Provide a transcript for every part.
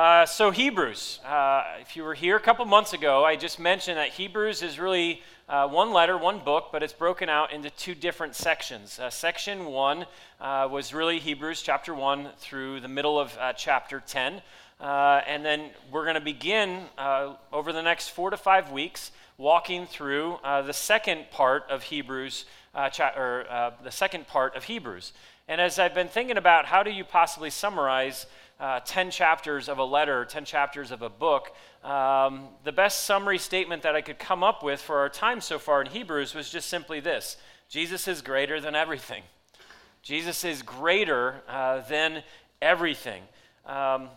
Uh, so, Hebrews. Uh, if you were here a couple months ago, I just mentioned that Hebrews is really uh, one letter, one book, but it's broken out into two different sections. Uh, section one uh, was really Hebrews chapter 1 through the middle of chapter 10. and then we're going to begin over the next four to five weeks walking through the second part of Hebrews, cha- or the second part of Hebrews. And as I've been thinking about how do you possibly summarize uh, 10 chapters of a letter, 10 chapters of a book, um, the best summary statement that I could come up with for our time so far in Hebrews was just simply this Jesus is greater than everything. Jesus is greater uh, than everything. Um,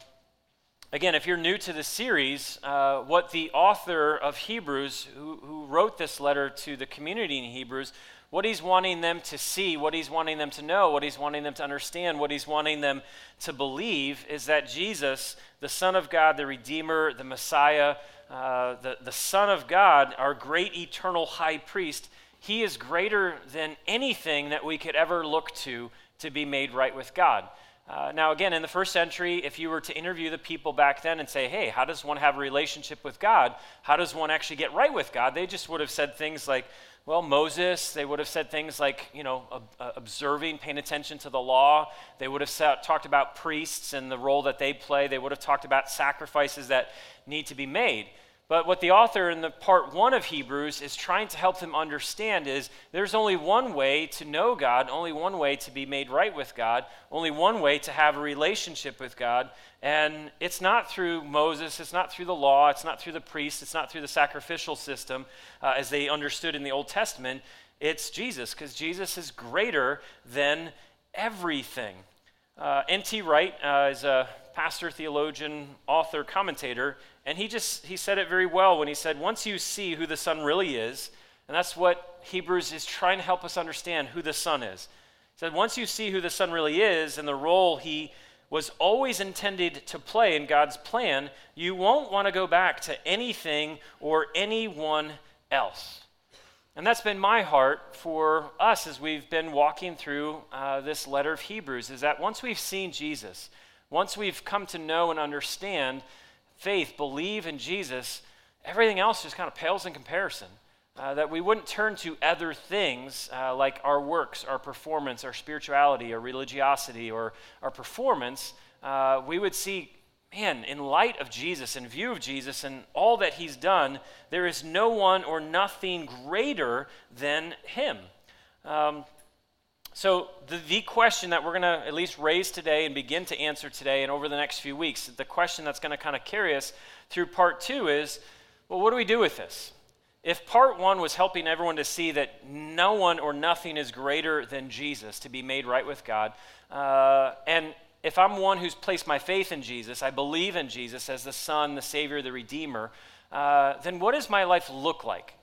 again, if you're new to the series, uh, what the author of Hebrews, who, who wrote this letter to the community in Hebrews, what he's wanting them to see, what he's wanting them to know, what he's wanting them to understand, what he's wanting them to believe is that Jesus, the Son of God, the Redeemer, the Messiah, uh, the, the Son of God, our great eternal high priest, he is greater than anything that we could ever look to to be made right with God. Uh, now, again, in the first century, if you were to interview the people back then and say, hey, how does one have a relationship with God? How does one actually get right with God? They just would have said things like, well, Moses, they would have said things like, you know, uh, observing, paying attention to the law. They would have talked about priests and the role that they play. They would have talked about sacrifices that need to be made. But what the author in the part one of Hebrews is trying to help them understand is there's only one way to know God, only one way to be made right with God, only one way to have a relationship with God. And it's not through Moses, it's not through the law, it's not through the priest, it's not through the sacrificial system uh, as they understood in the Old Testament. It's Jesus, because Jesus is greater than everything. Uh, N.T. Wright uh, is a pastor, theologian, author, commentator, and he just he said it very well when he said, once you see who the Son really is, and that's what Hebrews is trying to help us understand who the Son is. He said, once you see who the Son really is and the role he was always intended to play in God's plan, you won't want to go back to anything or anyone else. And that's been my heart for us as we've been walking through uh, this letter of Hebrews is that once we've seen Jesus, once we've come to know and understand faith, believe in Jesus, everything else just kind of pales in comparison. Uh, that we wouldn't turn to other things uh, like our works, our performance, our spirituality, our religiosity, or our performance. Uh, we would see, man, in light of Jesus, in view of Jesus and all that he's done, there is no one or nothing greater than him. Um, so, the, the question that we're going to at least raise today and begin to answer today and over the next few weeks, the question that's going to kind of carry us through part two is well, what do we do with this? If part one was helping everyone to see that no one or nothing is greater than Jesus to be made right with God, uh, and if I'm one who's placed my faith in Jesus, I believe in Jesus as the Son, the Savior, the Redeemer, uh, then what does my life look like?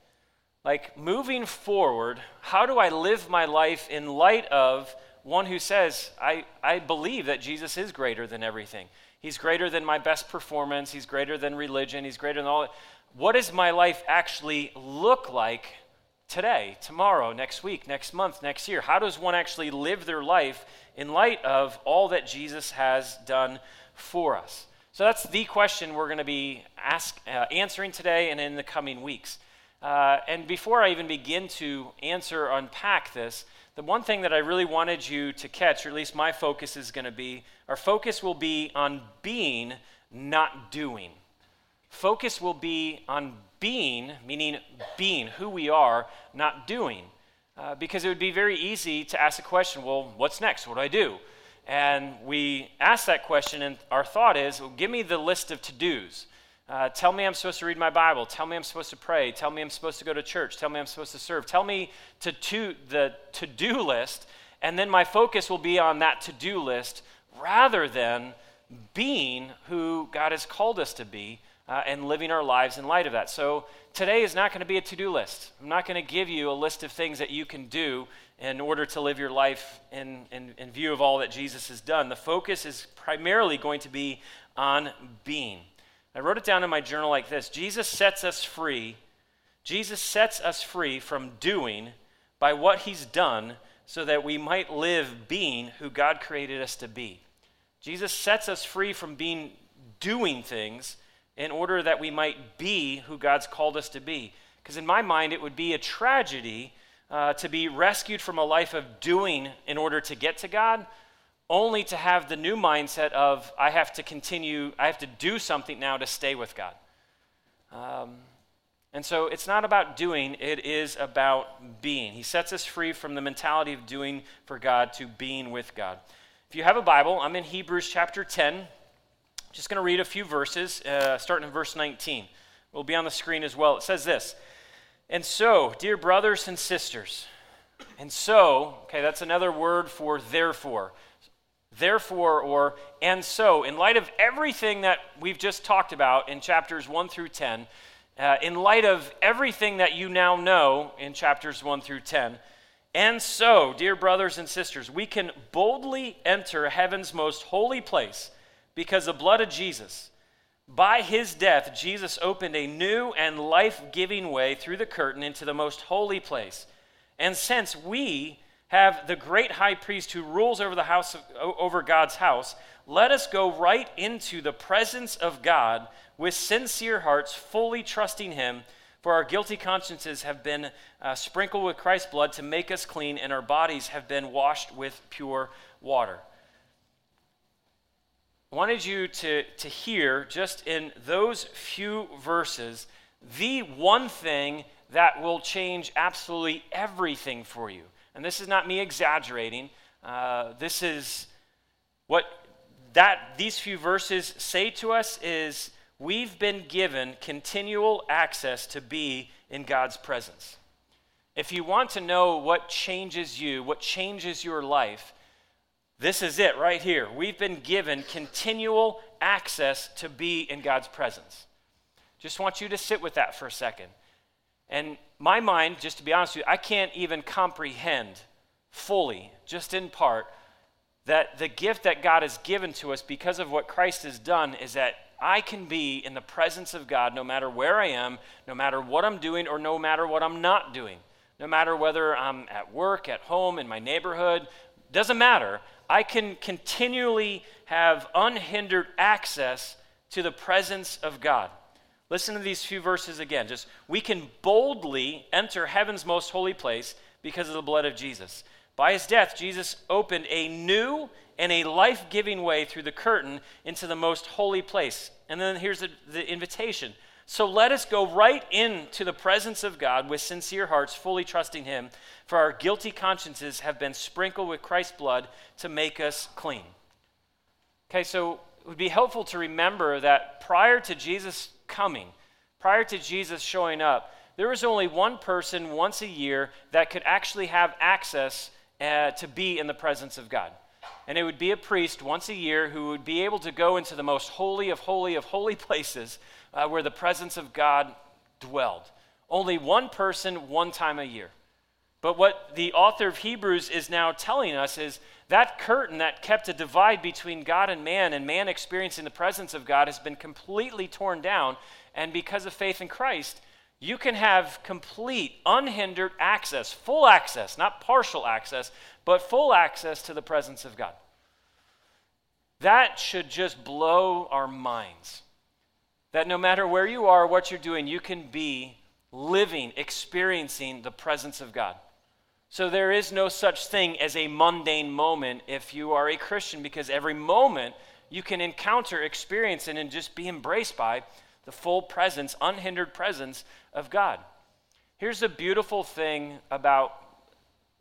Like moving forward, how do I live my life in light of one who says, I, I believe that Jesus is greater than everything? He's greater than my best performance. He's greater than religion. He's greater than all. What does my life actually look like today, tomorrow, next week, next month, next year? How does one actually live their life in light of all that Jesus has done for us? So that's the question we're going to be ask, uh, answering today and in the coming weeks. Uh, and before I even begin to answer or unpack this, the one thing that I really wanted you to catch, or at least my focus is going to be, our focus will be on being, not doing. Focus will be on being, meaning being who we are, not doing. Uh, because it would be very easy to ask a question well, what's next? What do I do? And we ask that question, and our thought is well, give me the list of to dos. Uh, tell me I'm supposed to read my Bible. Tell me I'm supposed to pray. Tell me I'm supposed to go to church. Tell me I'm supposed to serve. Tell me to, to the to do list, and then my focus will be on that to do list rather than being who God has called us to be uh, and living our lives in light of that. So today is not going to be a to do list. I'm not going to give you a list of things that you can do in order to live your life in, in, in view of all that Jesus has done. The focus is primarily going to be on being. I wrote it down in my journal like this Jesus sets us free. Jesus sets us free from doing by what he's done so that we might live being who God created us to be. Jesus sets us free from being doing things in order that we might be who God's called us to be. Because in my mind, it would be a tragedy uh, to be rescued from a life of doing in order to get to God, only to have the new mindset of, I have to continue, I have to do something now to stay with God. Um, and so it's not about doing, it is about being. He sets us free from the mentality of doing for God to being with God. If you have a Bible, I'm in Hebrews chapter 10. Just going to read a few verses, uh, starting in verse 19. It will be on the screen as well. It says this And so, dear brothers and sisters, and so, okay, that's another word for therefore. Therefore, or and so, in light of everything that we've just talked about in chapters 1 through 10, uh, in light of everything that you now know in chapters 1 through 10, and so, dear brothers and sisters, we can boldly enter heaven's most holy place because the blood of Jesus. By his death, Jesus opened a new and life giving way through the curtain into the most holy place. And since we have the great high priest who rules over the house of, over God's house, let us go right into the presence of God with sincere hearts, fully trusting him. For our guilty consciences have been uh, sprinkled with Christ's blood to make us clean, and our bodies have been washed with pure water. I wanted you to, to hear, just in those few verses, the one thing that will change absolutely everything for you. And this is not me exaggerating. Uh, this is what that these few verses say to us is we've been given continual access to be in God's presence. If you want to know what changes you, what changes your life, this is it right here. We've been given continual access to be in God's presence. Just want you to sit with that for a second. And my mind, just to be honest with you, I can't even comprehend fully, just in part, that the gift that God has given to us because of what Christ has done is that I can be in the presence of God no matter where I am, no matter what I'm doing, or no matter what I'm not doing. No matter whether I'm at work, at home, in my neighborhood, doesn't matter. I can continually have unhindered access to the presence of God. Listen to these few verses again. Just we can boldly enter heaven's most holy place because of the blood of Jesus. By his death, Jesus opened a new and a life giving way through the curtain into the most holy place. And then here's the, the, invitation. So let us go right into the presence of God with sincere hearts, fully trusting him for our guilty consciences have been sprinkled with Christ's blood to make us clean. Okay, so would be helpful to remember that prior to Jesus coming, prior to Jesus showing up, there was only one person once a year that could actually have access uh, to be in the presence of God. And it would be a priest once a year who would be able to go into the most holy of holy of holy places uh, where the presence of God dwelled. Only one person, one time a year. But what the author of Hebrews is now telling us is that curtain that kept a divide between God and man and man experiencing the presence of God has been completely torn down. And because of faith in Christ, you can have complete, unhindered access, full access, not partial access, but full access to the presence of God. That should just blow our minds. That no matter where you are, what you're doing, you can be living, experiencing the presence of God. So there is no such thing as a mundane moment if you are a Christian, because every moment you can encounter, experience, and just be embraced by the full presence, unhindered presence of God. Here's the beautiful thing about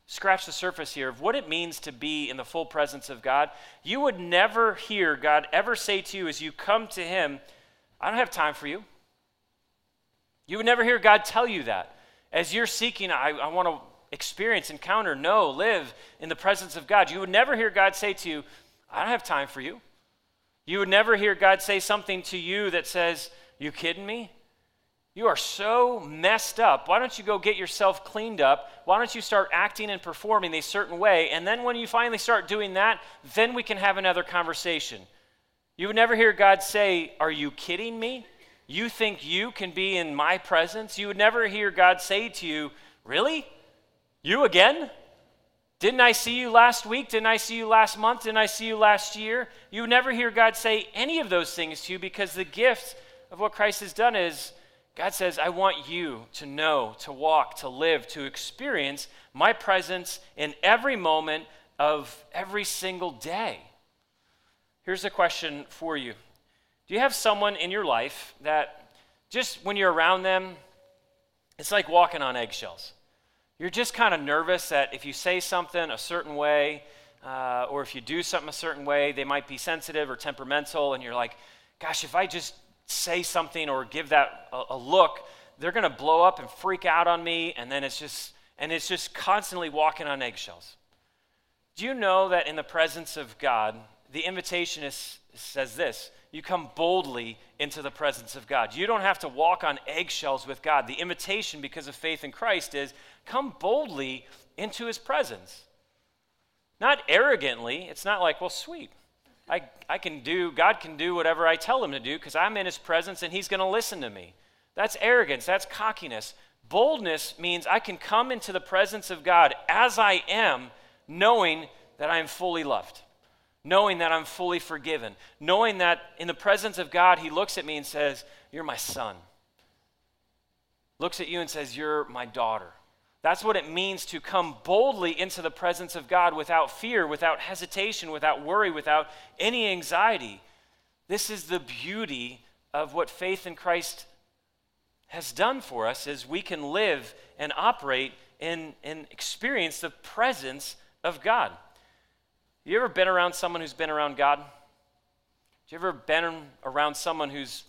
scratch the surface here of what it means to be in the full presence of God. You would never hear God ever say to you as you come to Him, I don't have time for you. You would never hear God tell you that. As you're seeking, I, I want to experience, encounter, know, live in the presence of God. You would never hear God say to you, I don't have time for you. You would never hear God say something to you that says, You kidding me? You are so messed up. Why don't you go get yourself cleaned up? Why don't you start acting and performing a certain way? And then when you finally start doing that, then we can have another conversation. You would never hear God say, Are you kidding me? You think you can be in my presence? You would never hear God say to you, Really? You again? Didn't I see you last week? Didn't I see you last month? Didn't I see you last year? You never hear God say any of those things to you because the gift of what Christ has done is God says, I want you to know, to walk, to live, to experience my presence in every moment of every single day. Here's a question for you Do you have someone in your life that just when you're around them, it's like walking on eggshells? You're just kind of nervous that if you say something a certain way, uh, or if you do something a certain way, they might be sensitive or temperamental, and you're like, gosh, if I just say something or give that a, a look, they're going to blow up and freak out on me, and then it's just, and it's just constantly walking on eggshells. Do you know that in the presence of God, the invitation is, says this you come boldly into the presence of God. You don't have to walk on eggshells with God. The invitation, because of faith in Christ, is come boldly into his presence. Not arrogantly. It's not like, well, sweet. I, I can do, God can do whatever I tell him to do because I'm in his presence and he's going to listen to me. That's arrogance. That's cockiness. Boldness means I can come into the presence of God as I am, knowing that I am fully loved knowing that I'm fully forgiven, knowing that in the presence of God, He looks at me and says, You're my son. Looks at you and says, You're my daughter. That's what it means to come boldly into the presence of God without fear, without hesitation, without worry, without any anxiety. This is the beauty of what faith in Christ has done for us is we can live and operate and, and experience the presence of God. You ever been around someone who's been around God? Have you ever been around someone who's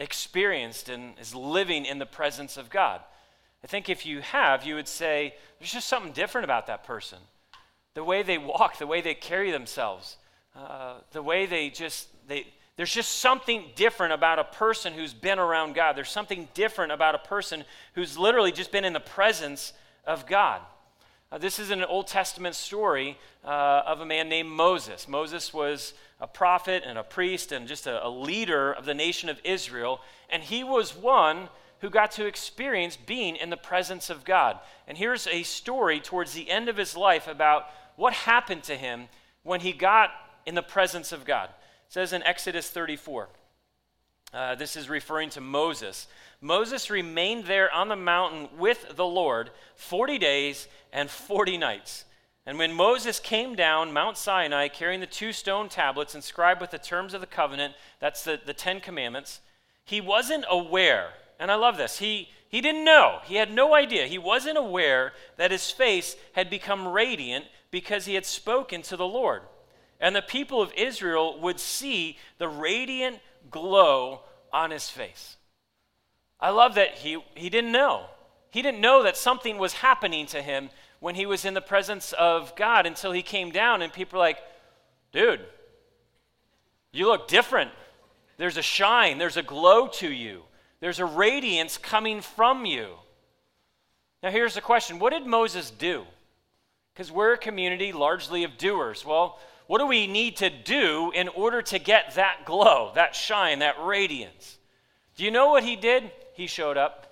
experienced and is living in the presence of God? I think if you have, you would say, there's just something different about that person. The way they walk, the way they carry themselves, uh, the way they just, they, there's just something different about a person who's been around God. There's something different about a person who's literally just been in the presence of God. Uh, this is an Old Testament story uh, of a man named Moses. Moses was a prophet and a priest and just a, a leader of the nation of Israel, and he was one who got to experience being in the presence of God. And here's a story towards the end of his life about what happened to him when he got in the presence of God. It says in Exodus 34. Uh, this is referring to Moses. Moses remained there on the mountain with the Lord 40 days and 40 nights. And when Moses came down Mount Sinai carrying the two stone tablets inscribed with the terms of the covenant, that's the, the Ten Commandments, he wasn't aware, and I love this, he, he didn't know, he had no idea, he wasn't aware that his face had become radiant because he had spoken to the Lord. And the people of Israel would see the radiant glow on his face. I love that he, he didn't know. He didn't know that something was happening to him when he was in the presence of God until he came down, and people were like, dude, you look different. There's a shine, there's a glow to you, there's a radiance coming from you. Now, here's the question What did Moses do? Because we're a community largely of doers. Well, what do we need to do in order to get that glow, that shine, that radiance? Do you know what he did? He showed up.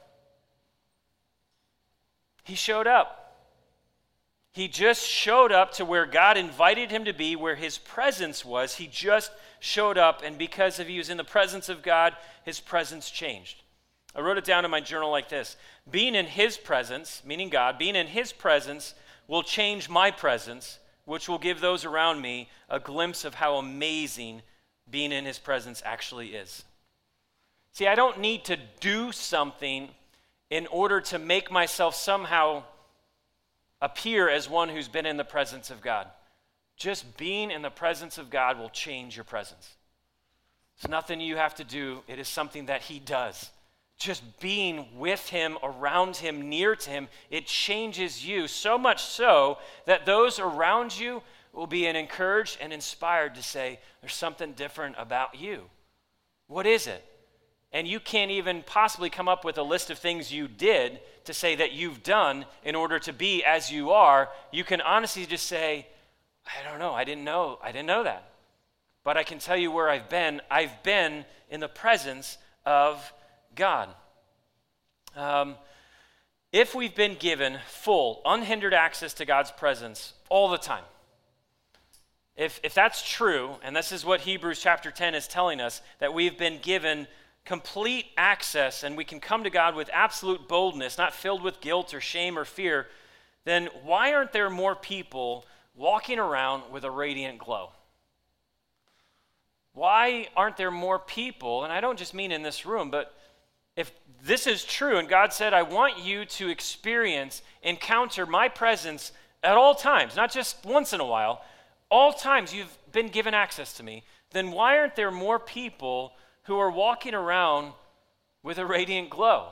He showed up. He just showed up to where God invited him to be, where his presence was. He just showed up, and because of he was in the presence of God, his presence changed. I wrote it down in my journal like this Being in his presence, meaning God, being in his presence will change my presence which will give those around me a glimpse of how amazing being in his presence actually is. See, I don't need to do something in order to make myself somehow appear as one who's been in the presence of God. Just being in the presence of God will change your presence. It's nothing you have to do, it is something that He does just being with him, around him, near to him, it changes you so much so that those around you will be encouraged and inspired to say, There's something different about you. What is it? And you can't even possibly come up with a list of things you did to say that you've done in order to be as you are. You can honestly just say, I don't know, I didn't know, I didn't know that. But I can tell you where I've been. I've been in the presence of God. Um, if we've been given full, unhindered access to God's presence all the time, if, if that's true, and this is what Hebrews chapter 10 is telling us, that we've been given complete access and we can come to God with absolute boldness, not filled with guilt or shame or fear, then why aren't there more people walking around with a radiant glow? Why aren't there more people, and I don't just mean in this room, but if this is true, and God said, I want you to experience, encounter my presence at all times, not just once in a while, all times you've been given access to me, then why aren't there more people who are walking around with a radiant glow?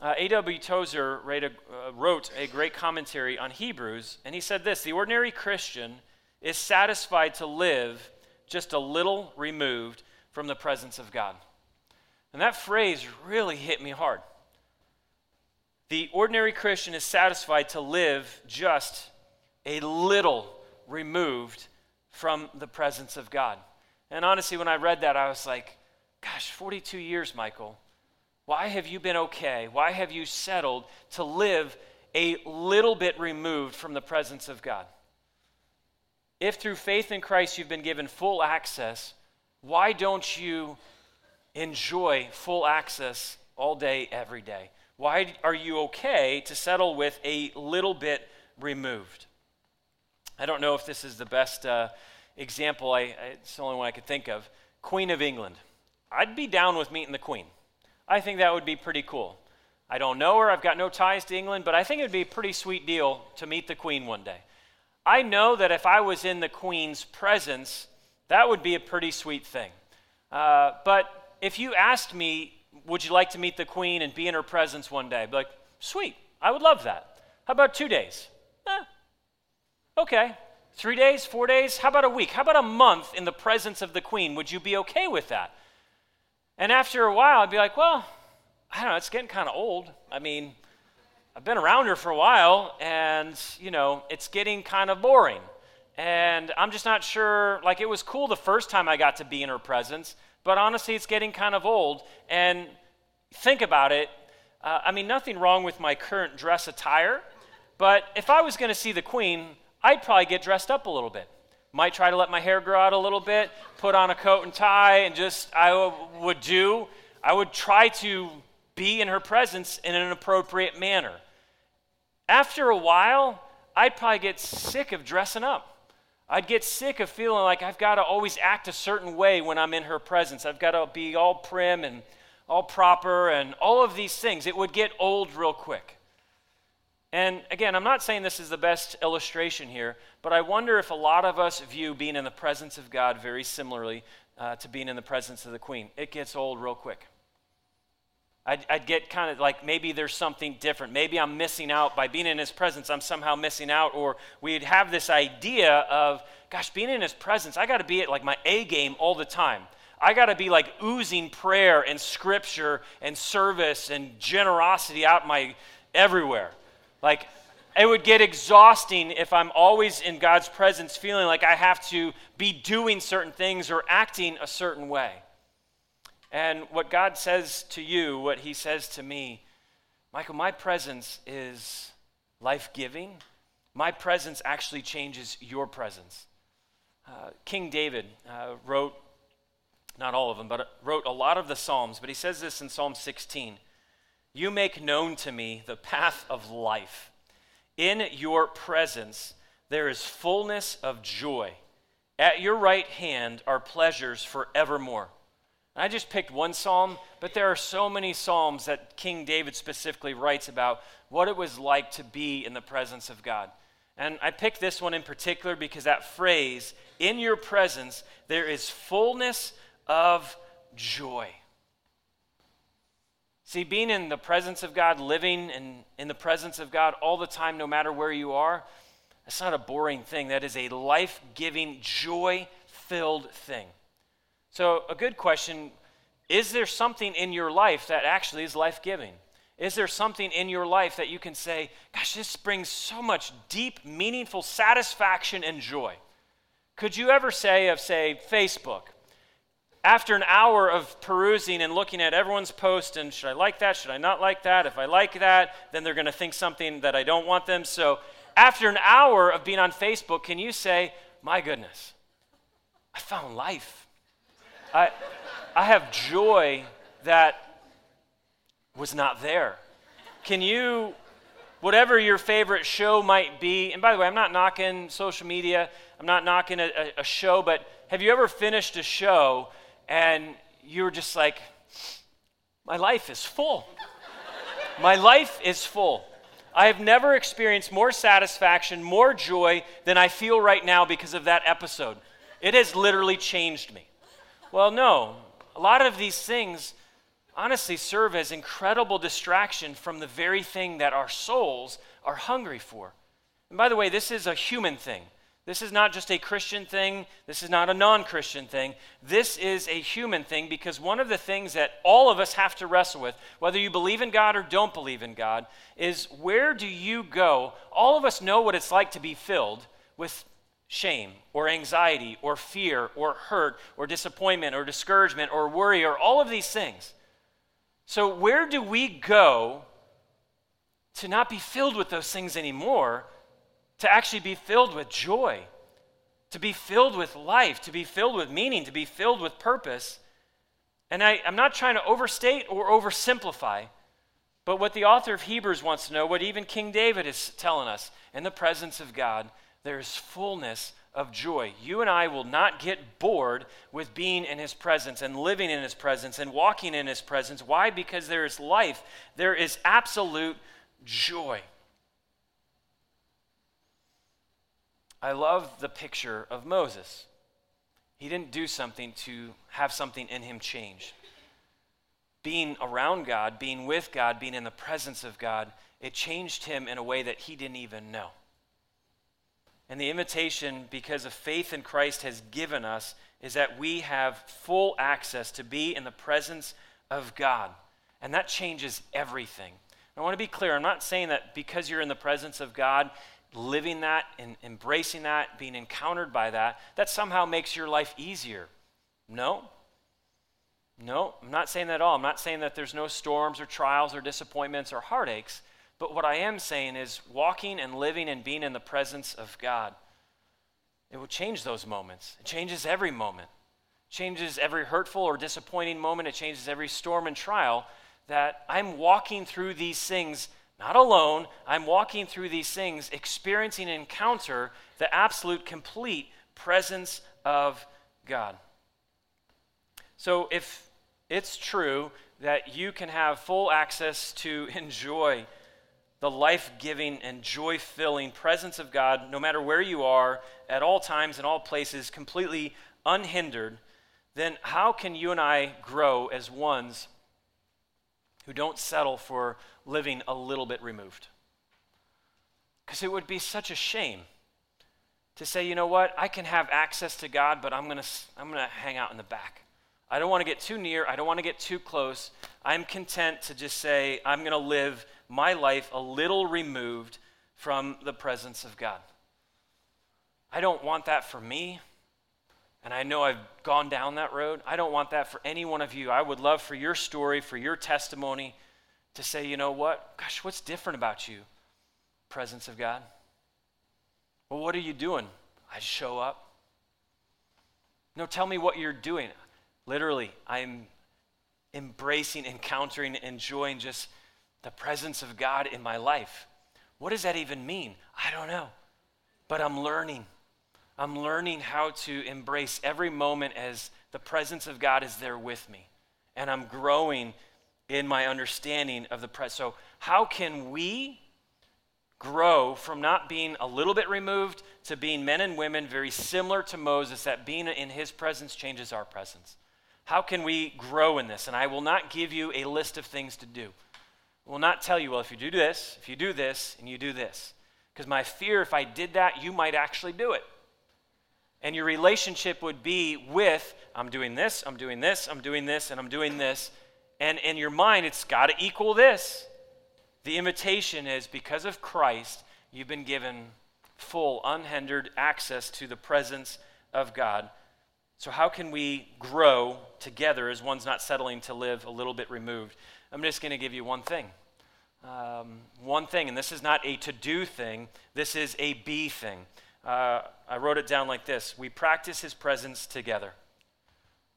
Uh, A.W. Tozer a, uh, wrote a great commentary on Hebrews, and he said this The ordinary Christian is satisfied to live just a little removed from the presence of God. And that phrase really hit me hard. The ordinary Christian is satisfied to live just a little removed from the presence of God. And honestly, when I read that, I was like, gosh, 42 years, Michael. Why have you been okay? Why have you settled to live a little bit removed from the presence of God? If through faith in Christ you've been given full access, why don't you enjoy full access all day, every day? Why are you okay to settle with a little bit removed? I don't know if this is the best uh, example, I, it's the only one I could think of. Queen of England. I'd be down with meeting the Queen. I think that would be pretty cool. I don't know her, I've got no ties to England, but I think it would be a pretty sweet deal to meet the Queen one day. I know that if I was in the Queen's presence, that would be a pretty sweet thing. Uh, but if you asked me, would you like to meet the Queen and be in her presence one day? I'd like, sweet, I would love that. How about two days? Eh, okay. Three days, four days? How about a week? How about a month in the presence of the Queen? Would you be okay with that? And after a while, I'd be like, well, I don't know, it's getting kind of old. I mean, I've been around her for a while, and, you know, it's getting kind of boring. And I'm just not sure, like, it was cool the first time I got to be in her presence, but honestly, it's getting kind of old. And think about it. Uh, I mean, nothing wrong with my current dress attire, but if I was going to see the Queen, I'd probably get dressed up a little bit. Might try to let my hair grow out a little bit, put on a coat and tie, and just, I would do, I would try to be in her presence in an appropriate manner. After a while, I'd probably get sick of dressing up. I'd get sick of feeling like I've got to always act a certain way when I'm in her presence. I've got to be all prim and all proper and all of these things. It would get old real quick. And again, I'm not saying this is the best illustration here, but I wonder if a lot of us view being in the presence of God very similarly uh, to being in the presence of the Queen. It gets old real quick. I'd, I'd, get kind of like maybe there's something different. Maybe I'm missing out by being in his presence. I'm somehow missing out. Or we'd have this idea of, gosh, being in his presence, I got to be at like my A game all the time. I got to be like oozing prayer and scripture and service and generosity out my everywhere. Like it would get exhausting if I'm always in God's presence feeling like I have to be doing certain things or acting a certain way. And what God says to you, what He says to me, Michael, my presence is life giving. My presence actually changes your presence. Uh, King David uh, wrote, not all of them, but wrote a lot of the Psalms, but he says this in Psalm 16 You make known to me the path of life. In your presence there is fullness of joy. At your right hand are pleasures forevermore. I just picked one psalm, but there are so many psalms that King David specifically writes about what it was like to be in the presence of God. And I picked this one in particular because that phrase, in your presence, there is fullness of joy. See, being in the presence of God, living in, in the presence of God all the time, no matter where you are, that's not a boring thing. That is a life giving, joy filled thing. So, a good question is there something in your life that actually is life giving? Is there something in your life that you can say, gosh, this brings so much deep, meaningful satisfaction and joy? Could you ever say of, say, Facebook, after an hour of perusing and looking at everyone's post and should I like that? Should I not like that? If I like that, then they're going to think something that I don't want them. So after an hour of being on Facebook, can you say, my goodness, I found life. I, I have joy that was not there. Can you, whatever your favorite show might be, and by the way, I'm not knocking social media, I'm not knocking a, a, a show, but have you ever finished a show and you were just like, my life is full. my life is full. I have never experienced more satisfaction, more joy than I feel right now because of that episode. It has literally changed me. Well, no. A lot of these things honestly serve as incredible distraction from the very thing that our souls are hungry for. And by the way, this is a human thing. This is not just a Christian thing. This is not a non Christian thing. This is a human thing because one of the things that all of us have to wrestle with, whether you believe in God or don't believe in God, is where do you go? All of us know what it's like to be filled with shame or anxiety or fear or hurt or disappointment or discouragement or worry or all of these things. So, where do we go to not be filled with those things anymore? To actually be filled with joy, to be filled with life, to be filled with meaning, to be filled with purpose. And I, am not trying to overstate or oversimplify, but what the author of Hebrews wants to know, what even King David is telling us, in the presence of God, there is fullness of joy. You and I will not get bored with being in His presence and living in His presence and walking in His presence. Why? Because there is life, there is absolute joy. I love the picture of Moses. He didn't do something to have something in him change. Being around God, being with God, being in the presence of God, it changed him in a way that he didn't even know. And the invitation, because of faith in Christ, has given us is that we have full access to be in the presence of God. And that changes everything. I want to be clear. I'm not saying that because you're in the presence of God, living that and embracing that, being encountered by that, that somehow makes your life easier. No. No, I'm not saying that at all. I'm not saying that there's no storms or trials or disappointments or heartaches. But what I am saying is walking and living and being in the presence of God. It will change those moments. It changes every moment. It changes every hurtful or disappointing moment. It changes every storm and trial that I'm walking through these things not alone. I'm walking through these things, experiencing an encounter the absolute, complete presence of God. So, if it's true that you can have full access to enjoy the life giving and joy filling presence of God, no matter where you are, at all times, in all places, completely unhindered, then how can you and I grow as ones who don't settle for living a little bit removed. Because it would be such a shame to say, you know what, I can have access to God, but I'm going to I'm going to hang out in the back. I don't want to get too near. I don't want to get too close. I'm content to just say, I'm going to live my life a little removed from the presence of God. I don't want that for me. And I know I've gone down that road. I don't want that for any one of you. I would love for your story, for your testimony to say, you know what? Gosh, what's different about you? Presence of God. Well, what are you doing? I show up. No, tell me what you're doing. Literally, I'm embracing, encountering, enjoying just the presence of God in my life. What does that even mean? I don't know. But I'm learning. I'm learning how to embrace every moment as the presence of God is there with me. And I'm growing in my understanding of the presence. So, how can we grow from not being a little bit removed to being men and women very similar to Moses, that being in his presence changes our presence? How can we grow in this? And I will not give you a list of things to do. I will not tell you, well, if you do this, if you do this, and you do this. Because my fear, if I did that, you might actually do it. And your relationship would be with, I'm doing this, I'm doing this, I'm doing this, and I'm doing this. And in your mind, it's got to equal this. The invitation is because of Christ, you've been given full, unhindered access to the presence of God. So, how can we grow together as one's not settling to live a little bit removed? I'm just going to give you one thing. Um, one thing, and this is not a to do thing, this is a be thing. Uh, I wrote it down like this We practice his presence together.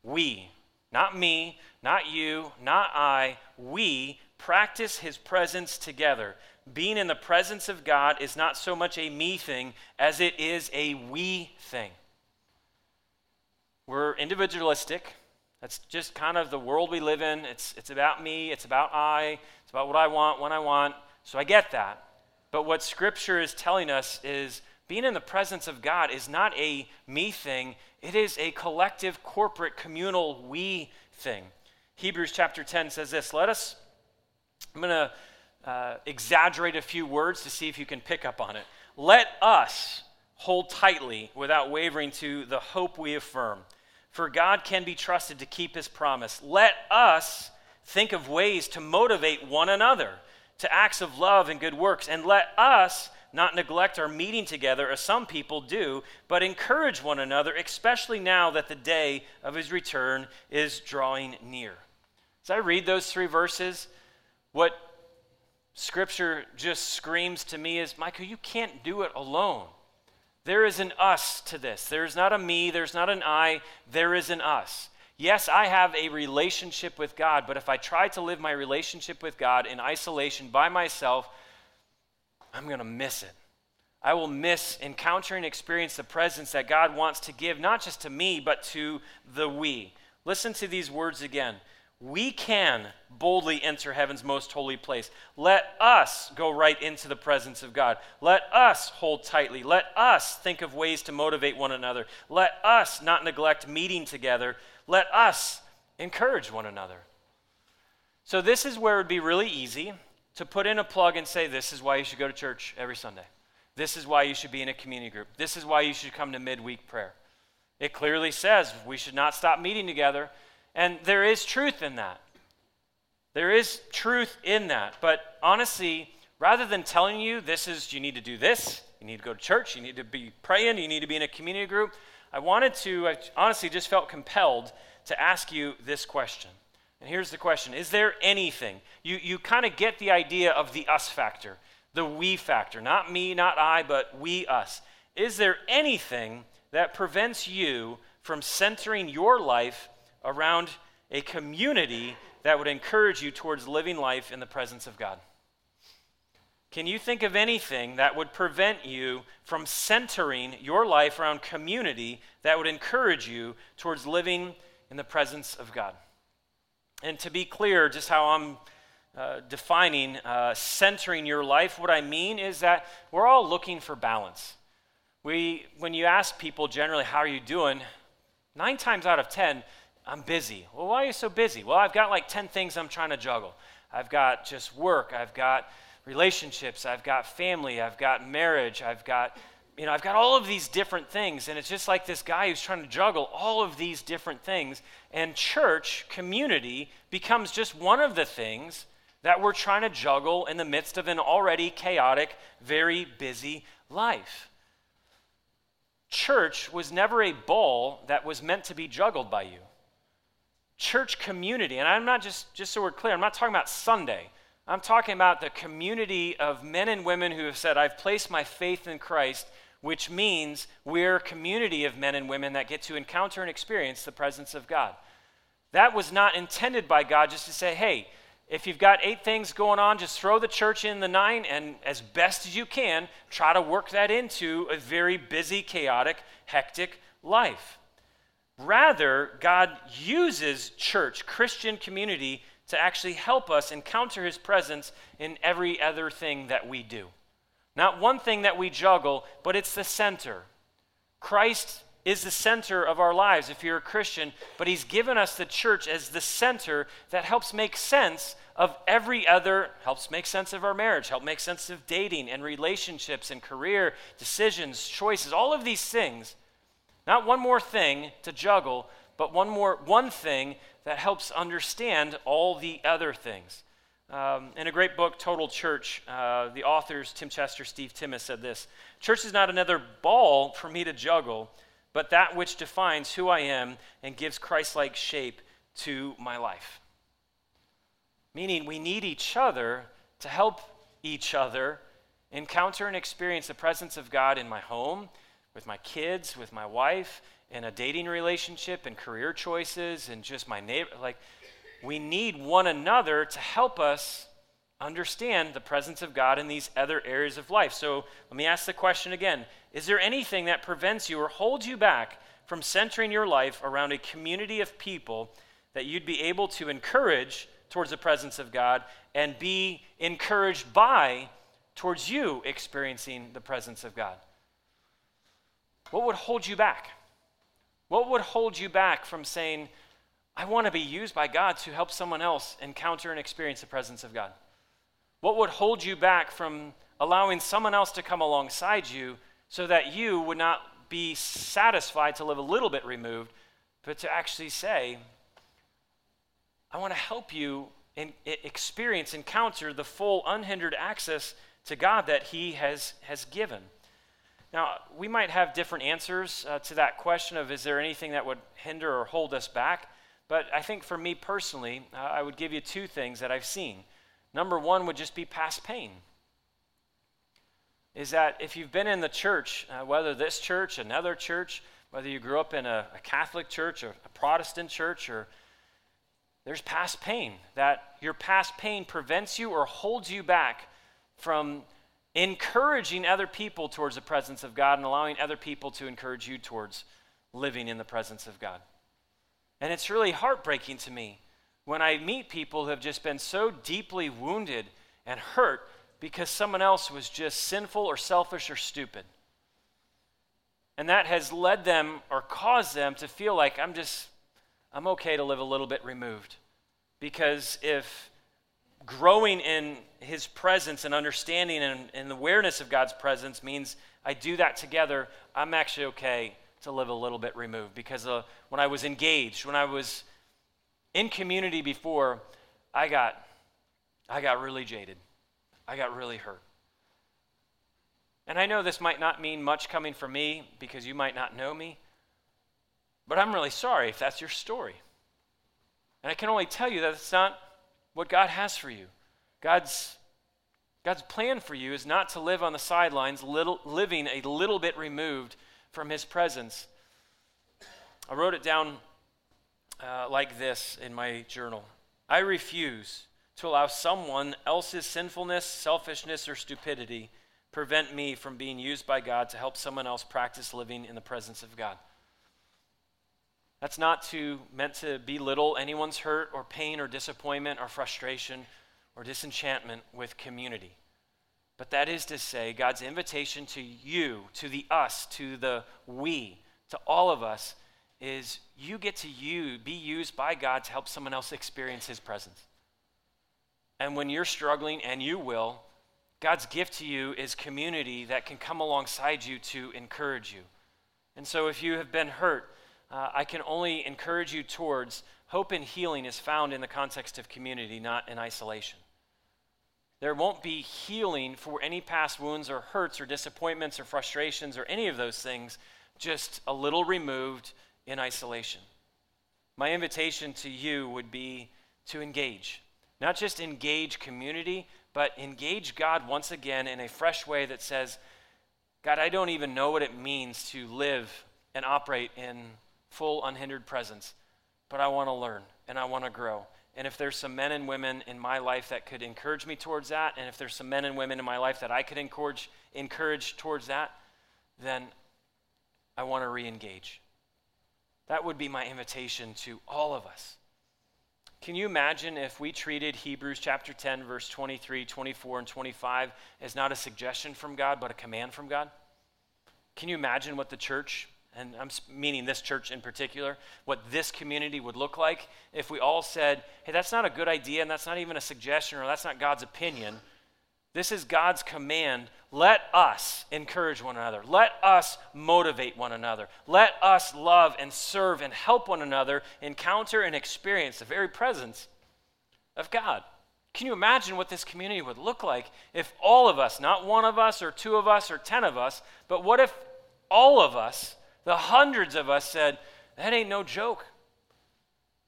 We, not me, not you, not I, we practice his presence together. Being in the presence of God is not so much a me thing as it is a we thing. We're individualistic. That's just kind of the world we live in. It's, it's about me, it's about I, it's about what I want, when I want. So I get that. But what Scripture is telling us is being in the presence of God is not a me thing, it is a collective, corporate, communal we thing. Hebrews chapter 10 says this Let us, I'm going to uh, exaggerate a few words to see if you can pick up on it. Let us hold tightly without wavering to the hope we affirm. For God can be trusted to keep his promise. Let us think of ways to motivate one another to acts of love and good works, and let us not neglect our meeting together as some people do, but encourage one another, especially now that the day of his return is drawing near. As I read those three verses, what Scripture just screams to me is Michael, you can't do it alone. There is an us to this. There's not a me, there's not an I, there is an us. Yes, I have a relationship with God, but if I try to live my relationship with God in isolation by myself, I'm going to miss it. I will miss encountering and experience the presence that God wants to give, not just to me, but to the we. Listen to these words again. We can boldly enter heaven's most holy place. Let us go right into the presence of God. Let us hold tightly. Let us think of ways to motivate one another. Let us not neglect meeting together. Let us encourage one another. So, this is where it would be really easy to put in a plug and say, This is why you should go to church every Sunday. This is why you should be in a community group. This is why you should come to midweek prayer. It clearly says we should not stop meeting together, and there is truth in that. There is truth in that. But honestly, rather than telling you this is, you need to do this, you need to go to church, you need to be praying, you need to be in a community group, I wanted to, I honestly just felt compelled to ask you this question. And here's the question Is there anything, you, you kind of get the idea of the us factor, the we factor, not me, not I, but we, us. Is there anything that prevents you from centering your life around a community that would encourage you towards living life in the presence of God? Can you think of anything that would prevent you from centering your life around community that would encourage you towards living in the presence of God? And to be clear, just how I'm uh, defining uh, centering your life, what I mean is that we're all looking for balance. We, when you ask people generally, how are you doing? Nine times out of ten, I'm busy. Well, why are you so busy? Well, I've got like 10 things I'm trying to juggle. I've got just work, I've got relationships, I've got family, I've got marriage, I've got you know, I've got all of these different things, and it's just like this guy who's trying to juggle all of these different things. And church, community, becomes just one of the things that we're trying to juggle in the midst of an already chaotic, very busy life. Church was never a ball that was meant to be juggled by you. Church community, and I'm not just, just so we're clear, I'm not talking about Sunday. I'm talking about the community of men and women who have said, I've placed my faith in Christ which means we're a community of men and women that get to encounter and experience the presence of God. That was not intended by God just to say, hey, if you've got eight things going on, just throw the church in the nine and as best as you can, try to work that into a very busy, chaotic, hectic life. Rather, God uses church, Christian community, to actually help us encounter his presence in every other thing that we do. Not one thing that we juggle, but it's the center. Christ is the center of our lives if you're a Christian, but He's given us the church as the center that helps make sense of every other, helps make sense of our marriage, help make sense of dating and relationships and career decisions, choices, all of these things. Not one more thing to juggle, but one more one thing that helps understand all the other things. Um, in a great book, Total Church, uh, the authors Tim Chester, Steve Timmis said this Church is not another ball for me to juggle, but that which defines who I am and gives Christ like shape to my life. Meaning, we need each other to help each other encounter and experience the presence of God in my home, with my kids, with my wife, in a dating relationship, and career choices, and just my neighbor. Like, we need one another to help us understand the presence of God in these other areas of life. So let me ask the question again Is there anything that prevents you or holds you back from centering your life around a community of people that you'd be able to encourage towards the presence of God and be encouraged by towards you experiencing the presence of God? What would hold you back? What would hold you back from saying, I want to be used by God to help someone else encounter and experience the presence of God? What would hold you back from allowing someone else to come alongside you so that you would not be satisfied to live a little bit removed, but to actually say, I want to help you in, experience, encounter the full, unhindered access to God that He has, has given. Now, we might have different answers uh, to that question of is there anything that would hinder or hold us back? But I think for me personally, uh, I would give you two things that I've seen. Number one would just be past pain. Is that if you've been in the church, uh, whether this church, another church, whether you grew up in a, a Catholic church or a Protestant church, or there's past pain, that your past pain prevents you or holds you back from encouraging other people towards the presence of God and allowing other people to encourage you towards living in the presence of God. And it's really heartbreaking to me when I meet people who have just been so deeply wounded and hurt because someone else was just sinful or selfish or stupid. And that has led them or caused them to feel like I'm just, I'm okay to live a little bit removed. Because if growing in his presence and understanding and, and awareness of God's presence means I do that together, I'm actually okay to live a little bit removed. Because uh, when I was engaged, when I was in community before, I got, I got really jaded. I got really hurt. And I know this might not mean much coming from me because you might not know me, but I'm really sorry if that's your story. And I can only tell you that it's not what God has for you. God's, God's plan for you is not to live on the sidelines, little, living a little bit removed from His presence. I wrote it down uh, like this in my journal I refuse to allow someone else's sinfulness, selfishness, or stupidity prevent me from being used by God to help someone else practice living in the presence of God. That's not to meant to belittle anyone's hurt or pain or disappointment or frustration or disenchantment with community. But that is to say, God's invitation to you, to the us, to the we, to all of us is you get to you be used by God to help someone else experience his presence. And when you're struggling, and you will, God's gift to you is community that can come alongside you to encourage you. And so if you have been hurt, uh, I can only encourage you towards hope and healing is found in the context of community, not in isolation. There won't be healing for any past wounds or hurts or disappointments or frustrations or any of those things, just a little removed in isolation. My invitation to you would be to engage. Not just engage community, but engage God once again in a fresh way that says, God, I don't even know what it means to live and operate in full, unhindered presence, but I want to learn and I want to grow. And if there's some men and women in my life that could encourage me towards that, and if there's some men and women in my life that I could encourage, encourage towards that, then I want to re engage. That would be my invitation to all of us. Can you imagine if we treated Hebrews chapter 10, verse 23, 24, and 25 as not a suggestion from God, but a command from God? Can you imagine what the church, and I'm meaning this church in particular, what this community would look like if we all said, hey, that's not a good idea, and that's not even a suggestion, or that's not God's opinion. This is God's command. Let us encourage one another. Let us motivate one another. Let us love and serve and help one another encounter and experience the very presence of God. Can you imagine what this community would look like if all of us, not one of us or two of us or ten of us, but what if all of us The hundreds of us said, That ain't no joke.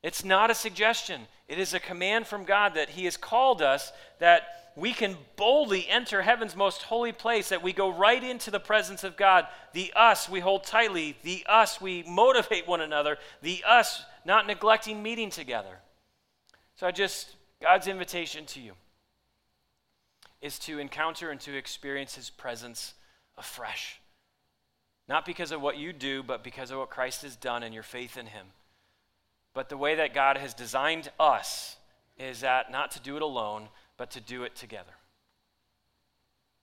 It's not a suggestion. It is a command from God that He has called us that we can boldly enter heaven's most holy place, that we go right into the presence of God. The us we hold tightly, the us we motivate one another, the us not neglecting meeting together. So I just, God's invitation to you is to encounter and to experience His presence afresh. Not because of what you do, but because of what Christ has done and your faith in Him. But the way that God has designed us is that not to do it alone, but to do it together.